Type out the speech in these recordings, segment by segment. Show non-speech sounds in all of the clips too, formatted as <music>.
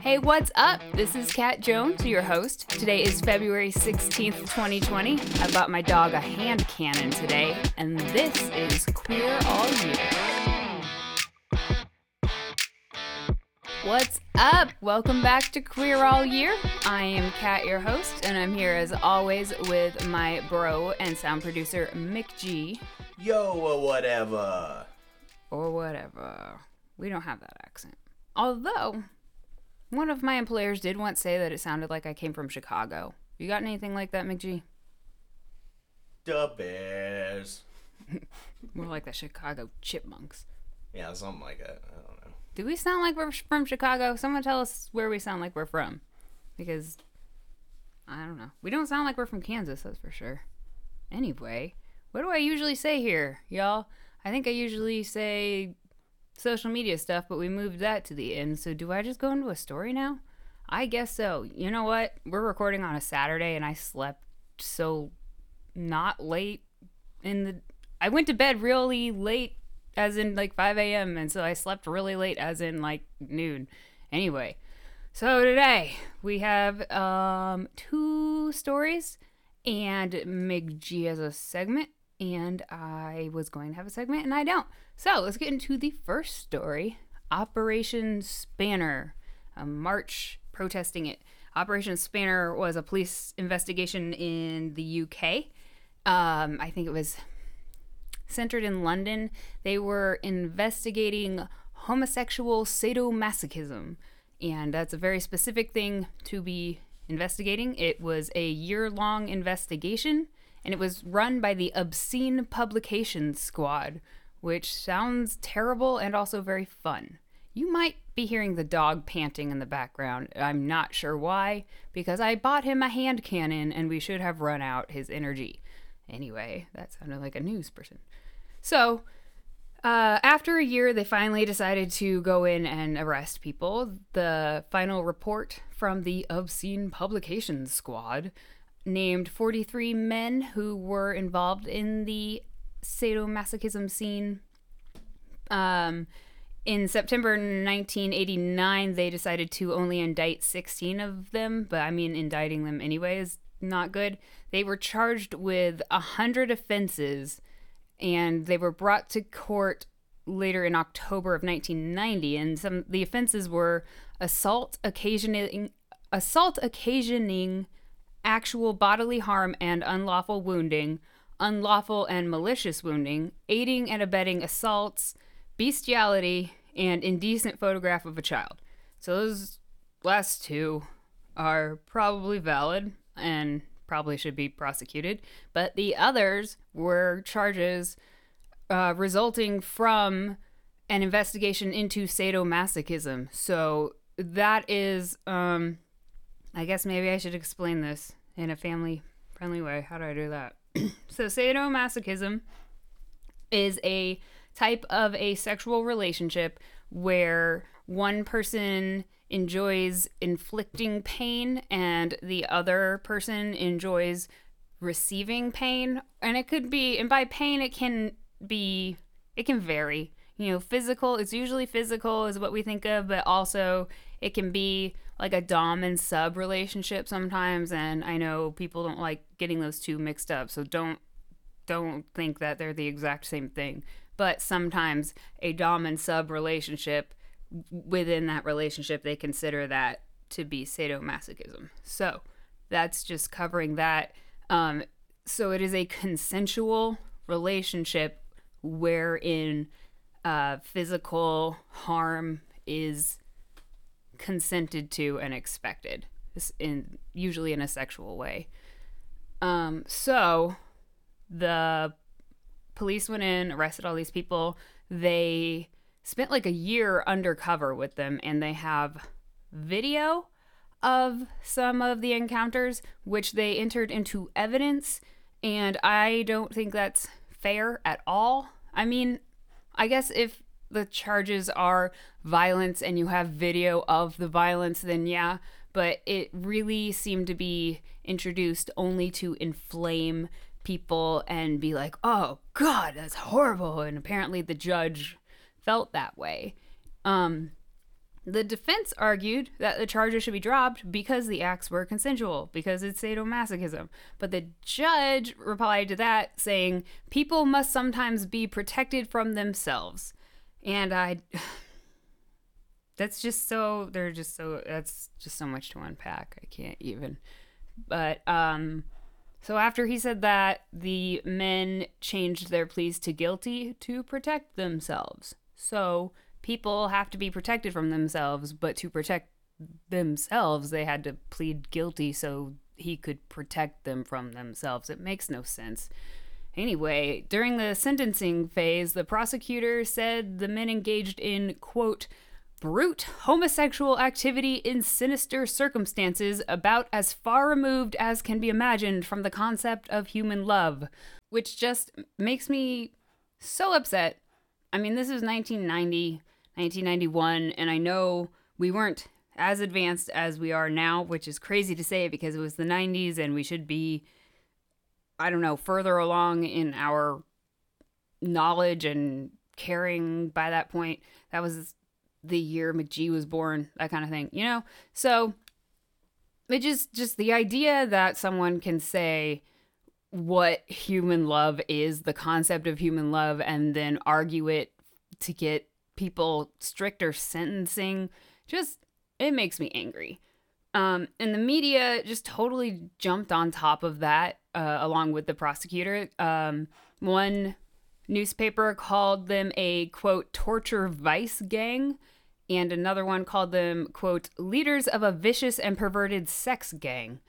Hey, what's up? This is Cat Jones, your host. Today is February 16th, 2020. I bought my dog a hand cannon today, and this is Queer All Year. What's up? Welcome back to Queer All Year. I am Cat, your host, and I'm here as always with my bro and sound producer, McG. Yo, or whatever. Or whatever. We don't have that accent. Although, one of my employers did once say that it sounded like I came from Chicago. You got anything like that, McG? The Bears. <laughs> More like the Chicago Chipmunks. Yeah, something like that. I don't know. Do we sound like we're from Chicago? Someone tell us where we sound like we're from. Because, I don't know. We don't sound like we're from Kansas, that's for sure. Anyway, what do I usually say here, y'all? I think I usually say social media stuff, but we moved that to the end. So do I just go into a story now? I guess so. You know what? We're recording on a Saturday and I slept so not late in the I went to bed really late as in like 5 a.m. and so I slept really late as in like noon. Anyway, so today we have um two stories and McG has a segment and I was going to have a segment and I don't. So let's get into the first story Operation Spanner, a march protesting it. Operation Spanner was a police investigation in the UK. Um, I think it was centered in London. They were investigating homosexual sadomasochism, and that's a very specific thing to be investigating. It was a year long investigation and it was run by the Obscene Publications Squad, which sounds terrible and also very fun. You might be hearing the dog panting in the background. I'm not sure why, because I bought him a hand cannon and we should have run out his energy. Anyway, that sounded like a news person. So, uh, after a year, they finally decided to go in and arrest people. The final report from the Obscene Publications Squad named 43 men who were involved in the sadomasochism scene. Um, in September 1989, they decided to only indict 16 of them, but I mean, indicting them anyway is not good. They were charged with 100 offenses and they were brought to court later in October of 1990 and some the offenses were assault occasioning assault occasioning actual bodily harm and unlawful wounding, unlawful and malicious wounding, aiding and abetting assaults, bestiality, and indecent photograph of a child. So those last two are probably valid and probably should be prosecuted, but the others were charges uh, resulting from an investigation into sadomasochism. So that is um, I guess maybe I should explain this in a family friendly way. How do I do that? <clears throat> so, sadomasochism is a type of a sexual relationship where one person enjoys inflicting pain and the other person enjoys receiving pain. And it could be, and by pain, it can be, it can vary. You know, physical, it's usually physical, is what we think of, but also it can be like a dom and sub relationship sometimes and i know people don't like getting those two mixed up so don't don't think that they're the exact same thing. But sometimes a dom and sub relationship within that relationship they consider that to be sadomasochism. So that's just covering that. Um, so it is a consensual relationship wherein uh, physical harm is consented to and expected in usually in a sexual way. Um, so the police went in arrested all these people. They spent like a year undercover with them and they have video of some of the encounters which they entered into evidence and i don't think that's fair at all. I mean i guess if the charges are violence and you have video of the violence, then yeah. But it really seemed to be introduced only to inflame people and be like, oh, God, that's horrible. And apparently the judge felt that way. Um, The defense argued that the charges should be dropped because the acts were consensual, because it's sadomasochism. But the judge replied to that saying, people must sometimes be protected from themselves. And I. <sighs> That's just so. They're just so. That's just so much to unpack. I can't even. But, um. So after he said that, the men changed their pleas to guilty to protect themselves. So people have to be protected from themselves, but to protect themselves, they had to plead guilty so he could protect them from themselves. It makes no sense. Anyway, during the sentencing phase, the prosecutor said the men engaged in, quote, brute homosexual activity in sinister circumstances about as far removed as can be imagined from the concept of human love, which just makes me so upset. I mean, this is 1990, 1991, and I know we weren't as advanced as we are now, which is crazy to say because it was the 90s and we should be, I don't know, further along in our knowledge and caring by that point. That was the year McG was born, that kind of thing, you know? So it just just the idea that someone can say what human love is, the concept of human love, and then argue it to get people stricter sentencing, just it makes me angry. Um, and the media just totally jumped on top of that, uh, along with the prosecutor. Um, one newspaper called them a quote torture vice gang and another one called them quote leaders of a vicious and perverted sex gang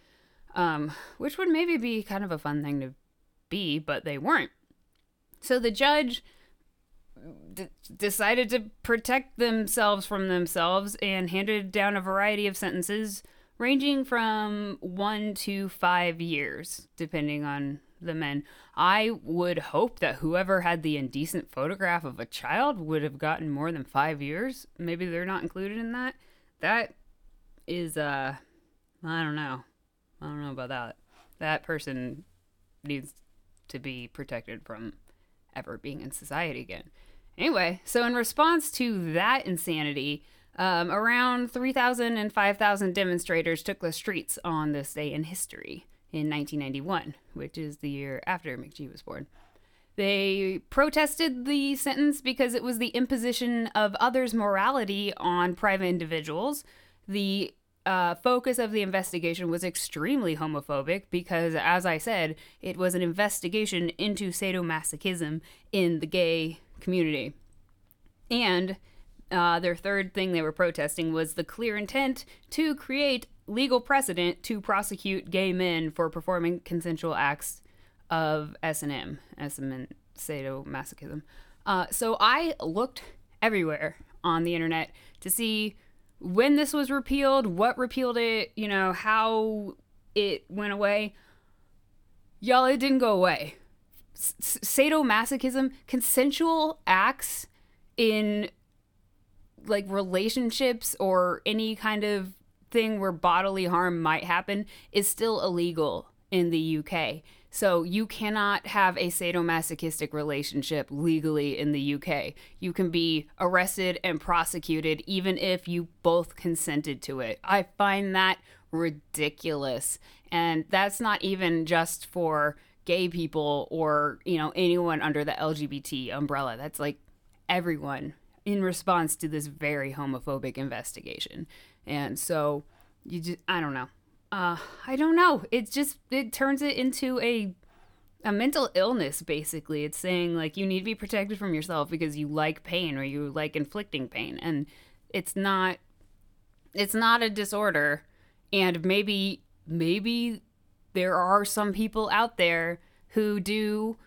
um, which would maybe be kind of a fun thing to be but they weren't so the judge d- decided to protect themselves from themselves and handed down a variety of sentences ranging from one to five years depending on the men. I would hope that whoever had the indecent photograph of a child would have gotten more than five years. Maybe they're not included in that. That is, uh, I don't know. I don't know about that. That person needs to be protected from ever being in society again. Anyway, so in response to that insanity, um, around 3,000 and 5,000 demonstrators took the streets on this day in history in 1991, which is the year after McG was born. They protested the sentence because it was the imposition of others' morality on private individuals. The uh, focus of the investigation was extremely homophobic because, as I said, it was an investigation into sadomasochism in the gay community. And uh, their third thing they were protesting was the clear intent to create legal precedent to prosecute gay men for performing consensual acts of S&M, SM and sadomasochism. Uh, so I looked everywhere on the internet to see when this was repealed, what repealed it, you know, how it went away. Y'all, it didn't go away. S- sadomasochism, consensual acts in like relationships or any kind of thing where bodily harm might happen is still illegal in the UK. So you cannot have a sadomasochistic relationship legally in the UK. You can be arrested and prosecuted even if you both consented to it. I find that ridiculous. And that's not even just for gay people or, you know, anyone under the LGBT umbrella. That's like everyone in response to this very homophobic investigation. And so you just I don't know. Uh I don't know. It just it turns it into a a mental illness basically. It's saying like you need to be protected from yourself because you like pain or you like inflicting pain and it's not it's not a disorder and maybe maybe there are some people out there who do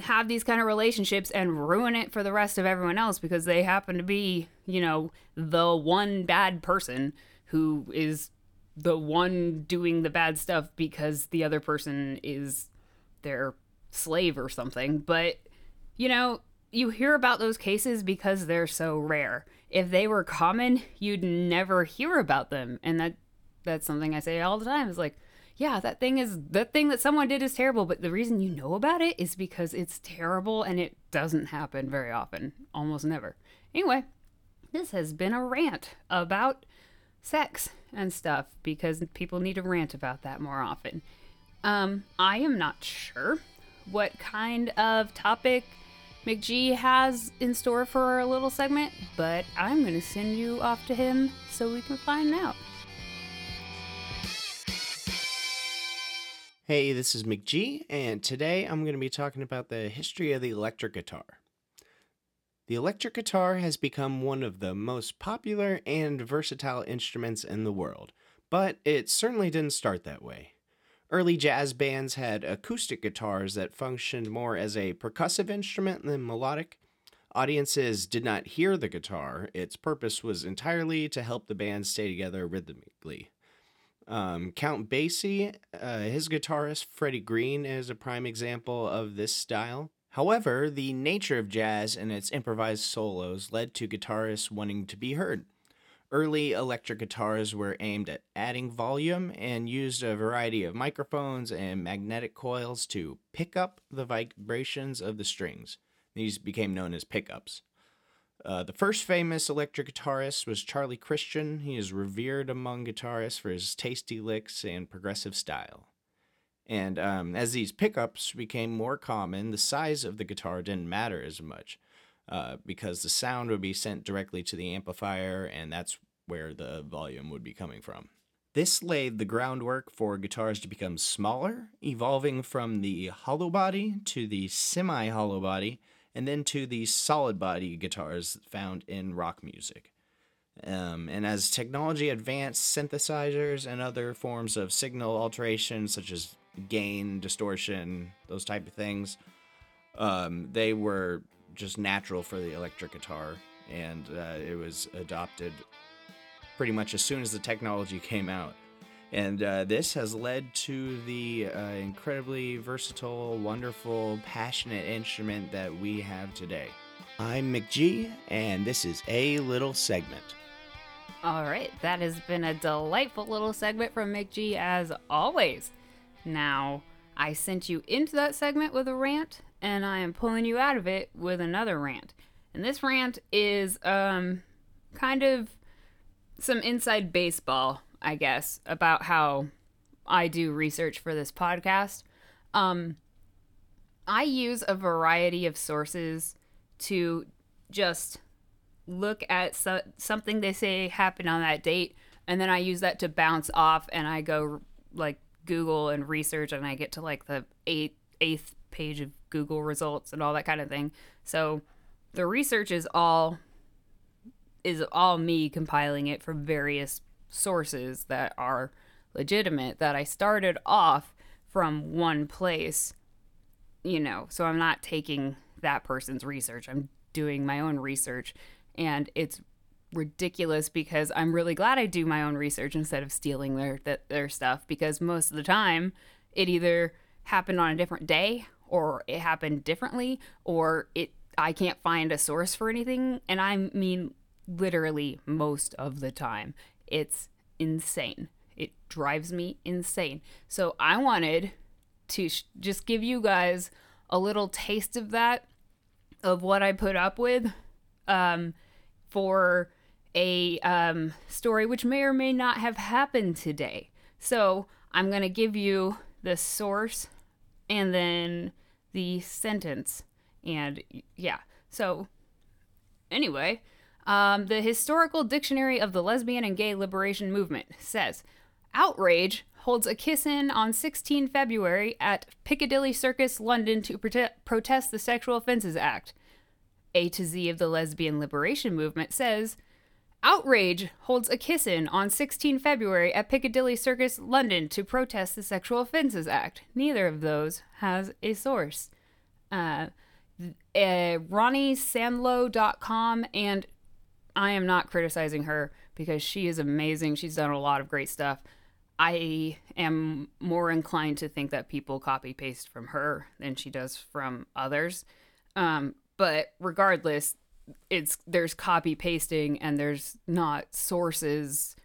have these kind of relationships and ruin it for the rest of everyone else because they happen to be, you know, the one bad person who is the one doing the bad stuff because the other person is their slave or something. But, you know, you hear about those cases because they're so rare. If they were common, you'd never hear about them. And that that's something I say all the time is like, yeah, that thing is that thing that someone did is terrible, but the reason you know about it is because it's terrible and it doesn't happen very often, almost never. Anyway, this has been a rant about sex and stuff because people need to rant about that more often. Um, I am not sure what kind of topic McG has in store for our little segment, but I'm going to send you off to him so we can find out. Hey, this is McG, and today I'm going to be talking about the history of the electric guitar. The electric guitar has become one of the most popular and versatile instruments in the world, but it certainly didn't start that way. Early jazz bands had acoustic guitars that functioned more as a percussive instrument than melodic. Audiences did not hear the guitar, its purpose was entirely to help the band stay together rhythmically. Um, Count Basie, uh, his guitarist Freddie Green, is a prime example of this style. However, the nature of jazz and its improvised solos led to guitarists wanting to be heard. Early electric guitars were aimed at adding volume and used a variety of microphones and magnetic coils to pick up the vibrations of the strings. These became known as pickups. Uh, the first famous electric guitarist was Charlie Christian. He is revered among guitarists for his tasty licks and progressive style. And um, as these pickups became more common, the size of the guitar didn't matter as much uh, because the sound would be sent directly to the amplifier, and that's where the volume would be coming from. This laid the groundwork for guitars to become smaller, evolving from the hollow body to the semi hollow body, and then to the solid body guitars found in rock music. Um, and as technology advanced, synthesizers and other forms of signal alteration, such as gain, distortion, those type of things. Um, they were just natural for the electric guitar, and uh, it was adopted pretty much as soon as the technology <laughs> came out. And uh, this has led to the uh, incredibly versatile, wonderful, passionate instrument that we have today. I'm McG, and this is A Little Segment. All right, that has been a delightful little segment from McG as always. Now, I sent you into that segment with a rant, and I am pulling you out of it with another rant. And this rant is um kind of some inside baseball, I guess, about how I do research for this podcast. Um I use a variety of sources to just look at so- something they say happened on that date and then I use that to bounce off and I go like Google and research, and I get to like the eighth eighth page of Google results and all that kind of thing. So the research is all is all me compiling it from various sources that are legitimate that I started off from one place, you know, so I'm not taking that person's research. I'm doing my own research and it's ridiculous because I'm really glad I do my own research instead of stealing their their stuff because most of the time it either happened on a different day or it happened differently or it I can't find a source for anything and I mean literally most of the time. It's insane. It drives me insane. So I wanted to sh- just give you guys a little taste of that of what I put up with um for a um, story which may or may not have happened today. So I'm going to give you the source and then the sentence. And yeah, so anyway, um, the Historical Dictionary of the Lesbian and Gay Liberation Movement says outrage holds a kiss in on 16 February at Piccadilly Circus, London to prote- protest the Sexual Offences Act. A to Z of the Lesbian Liberation Movement says Outrage holds a kiss in on 16 February at Piccadilly Circus, London, to protest the Sexual Offences Act. Neither of those has a source. Uh, uh, RonniSanlo.com, and I am not criticizing her because she is amazing. She's done a lot of great stuff. I am more inclined to think that people copy paste from her than she does from others. Um, but regardless, it's there's copy pasting and there's not sources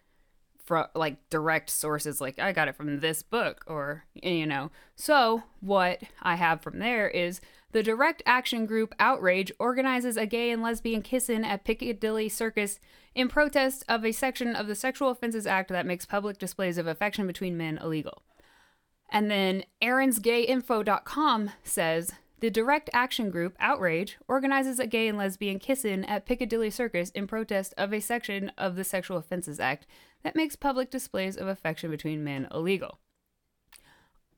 from like direct sources like I got it from this book or you know. So what I have from there is The Direct Action Group Outrage organizes a gay and lesbian kiss-in at Piccadilly Circus in protest of a section of the Sexual Offences Act that makes public displays of affection between men illegal. And then aaronsgayinfo.com says the Direct Action Group Outrage organizes a gay and lesbian kiss-in at Piccadilly Circus in protest of a section of the Sexual Offences Act that makes public displays of affection between men illegal.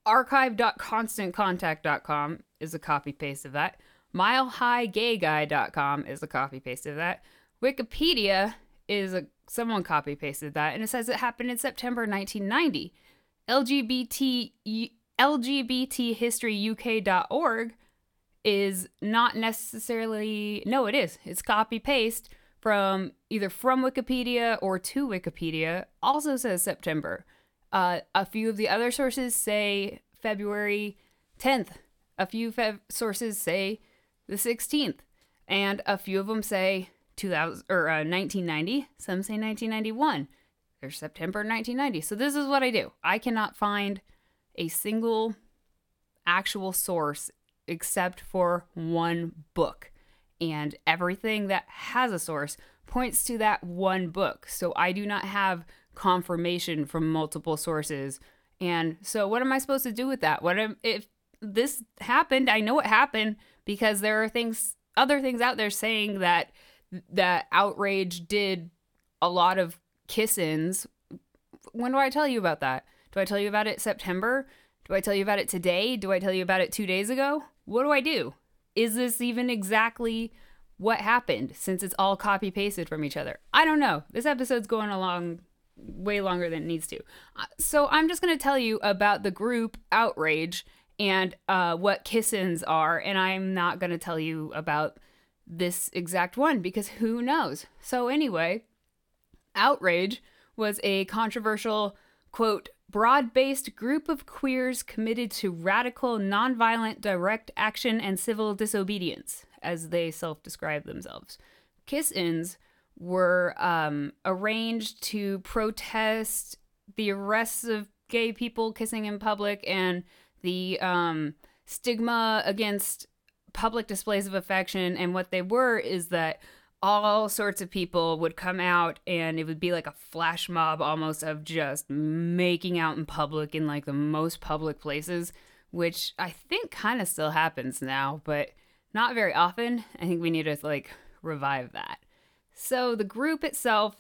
Archive.constantcontact.com is a copy paste of that. MileHighGayGuy.com is a copy paste of that. Wikipedia is a someone copy pasted that, and it says it happened in September 1990. LGBT LGBTHistoryUK.org is not necessarily no, it is. It's copy paste from either from Wikipedia or to Wikipedia. Also says September. Uh, a few of the other sources say February 10th. A few fev- sources say the 16th, and a few of them say 2000 or uh, 1990. Some say 1991. There's September 1990. So this is what I do. I cannot find a single actual source except for one book. And everything that has a source points to that one book. So I do not have confirmation from multiple sources. And so what am I supposed to do with that? What am, if this happened, I know it happened because there are things other things out there saying that that outrage did a lot of kiss-ins. When do I tell you about that? Do I tell you about it September? Do I tell you about it today? Do I tell you about it 2 days ago? What do I do? Is this even exactly what happened since it's all copy pasted from each other? I don't know. This episode's going along way longer than it needs to. Uh, so I'm just going to tell you about the group Outrage and uh, what kiss-ins are, and I'm not going to tell you about this exact one because who knows. So anyway, Outrage was a controversial quote broad-based group of queers committed to radical nonviolent direct action and civil disobedience as they self-describe themselves. Kiss-ins were um, arranged to protest the arrests of gay people kissing in public and the um, stigma against public displays of affection. And what they were is that all sorts of people would come out and it would be like a flash mob almost of just making out in public in like the most public places, which I think kind of still happens now, but not very often. I think we need to like revive that. So the group itself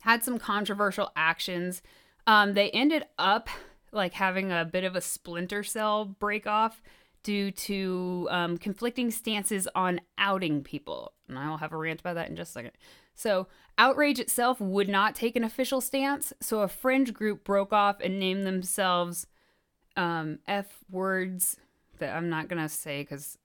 had some controversial actions. Um, they ended up like having a bit of a splinter cell break off due to um, conflicting stances on outing people. And I'll have a rant about that in just a second. So, Outrage itself would not take an official stance, so a fringe group broke off and named themselves um, F words that I'm not going to say because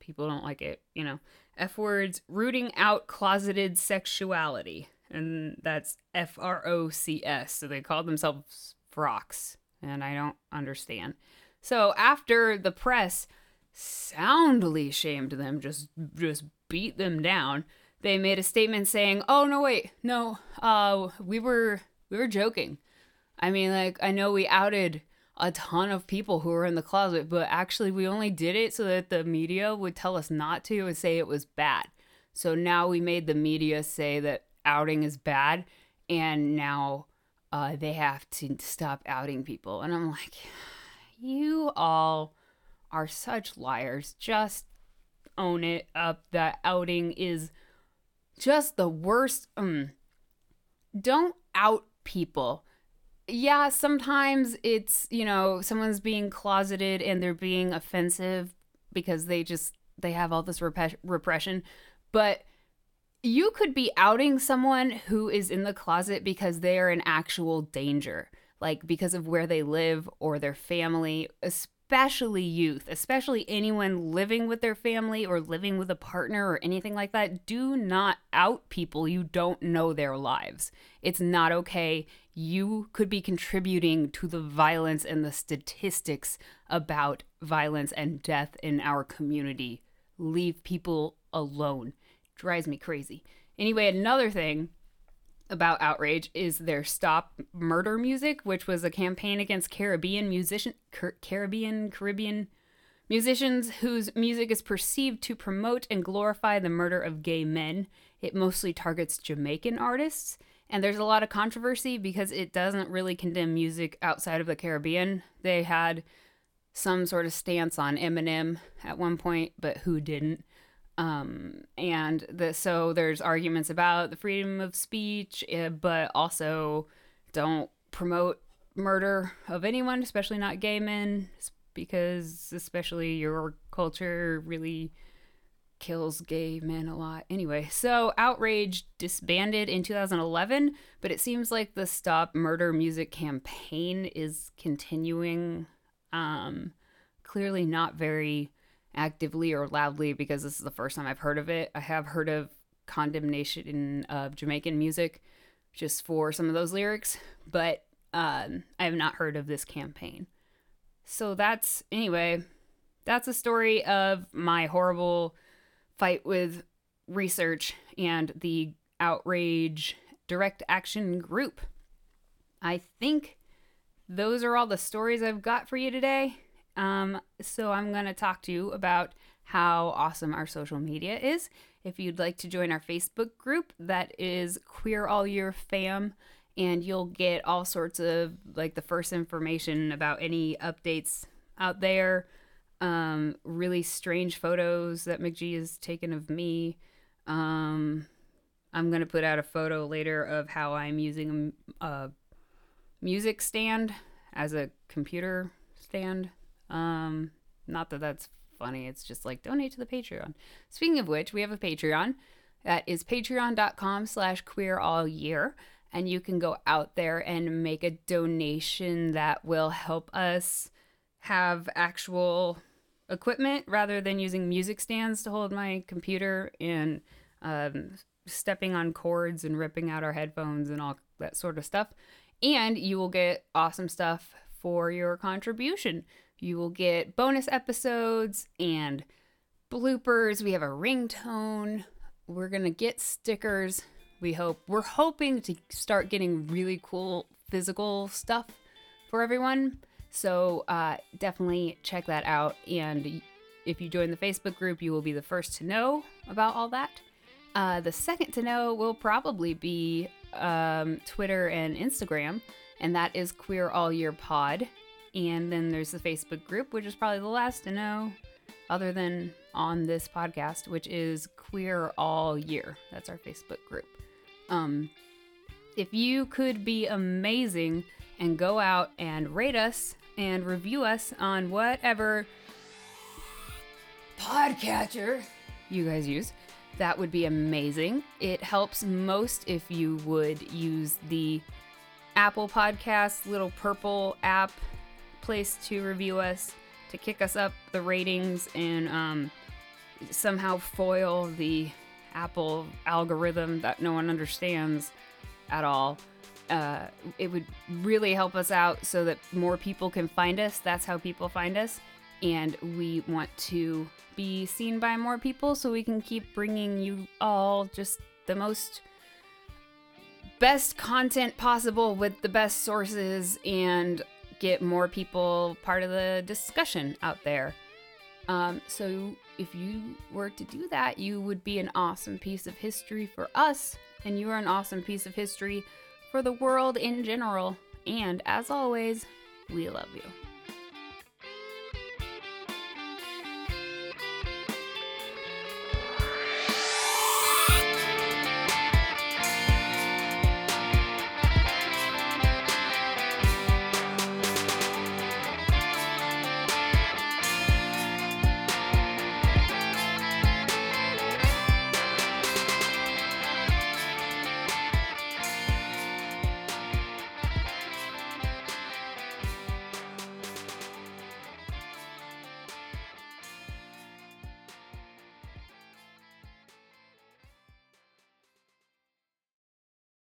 people don't like it, you know. F words, rooting out closeted sexuality. And that's F R O C S. So they called themselves FROCS. And I don't understand. So after the press soundly shamed them, just just beat them down, they made a statement saying, "Oh no, wait, no, uh, we were we were joking. I mean, like I know we outed a ton of people who were in the closet, but actually we only did it so that the media would tell us not to and say it was bad. So now we made the media say that outing is bad, and now uh, they have to stop outing people. And I'm like, you all are such liars. Just own it up that outing is just the worst. Um, don't out people. Yeah, sometimes it's, you know, someone's being closeted and they're being offensive because they just they have all this rep- repression, but you could be outing someone who is in the closet because they are in actual danger, like because of where they live or their family, especially youth, especially anyone living with their family or living with a partner or anything like that. Do not out people you don't know their lives. It's not okay. You could be contributing to the violence and the statistics about violence and death in our community. Leave people alone drives me crazy. Anyway, another thing about outrage is their stop murder music which was a campaign against caribbean musician Car- caribbean caribbean musicians whose music is perceived to promote and glorify the murder of gay men. It mostly targets Jamaican artists, and there's a lot of controversy because it doesn't really condemn music outside of the Caribbean. They had some sort of stance on Eminem at one point, but who didn't? Um, and the, so there's arguments about the freedom of speech, eh, but also don't promote murder of anyone, especially not gay men, because especially your culture really kills gay men a lot. Anyway, so Outrage disbanded in 2011, but it seems like the Stop Murder Music campaign is continuing. Um, clearly not very actively or loudly because this is the first time I've heard of it. I have heard of condemnation of Jamaican music just for some of those lyrics, but um, I have not heard of this campaign. So that's, anyway, that's a story of my horrible fight with research and the outrage direct action group. I think those are all the stories I've got for you today. Um, so I'm going to talk to you about how awesome our social media is. If you'd like to join our Facebook group, that is Queer All Year Fam, and you'll get all sorts of like the first information about any updates out there. Um, really strange photos that McG has taken of me. Um, I'm gonna put out a photo later of how I'm using a, a music stand as a computer stand. Um, not that that's funny. It's just like donate to the Patreon. Speaking of which, we have a Patreon that is patreon.com slash queer all year. And you can go out there and make a donation that will help us have actual equipment rather than using music stands to hold my computer and um, stepping on cords and ripping out our headphones and all that sort of stuff. And you will get awesome stuff for your contribution. You will get bonus episodes and bloopers. We have a ringtone. We're going to get stickers. We hope we're hoping to start getting really cool physical stuff for everyone. So uh, definitely check that out. And if you join the Facebook group, you will be the first to know about all that. Uh, the second to know will probably be um, Twitter and Instagram, and that is Queer All Year Pod. And then there's the Facebook group, which is probably the last to know, other than on this podcast, which is Queer All Year. That's our Facebook group. Um, if you could be amazing and go out and rate us and review us on whatever podcatcher you guys use, that would be amazing. It helps most if you would use the Apple Podcast little purple app place to review us, to kick us up the ratings, and um, somehow foil the Apple algorithm that no one understands at all. Uh, it would really help us out so that more people can find us. That's how people find us. And we want to be seen by more people so we can keep bringing you all just the most best content possible with the best sources and get more people part of the discussion out there. Um, so if you were to do that, you would be an awesome piece of history for us, and you are an awesome piece of history for the world in general. And as always, we love you.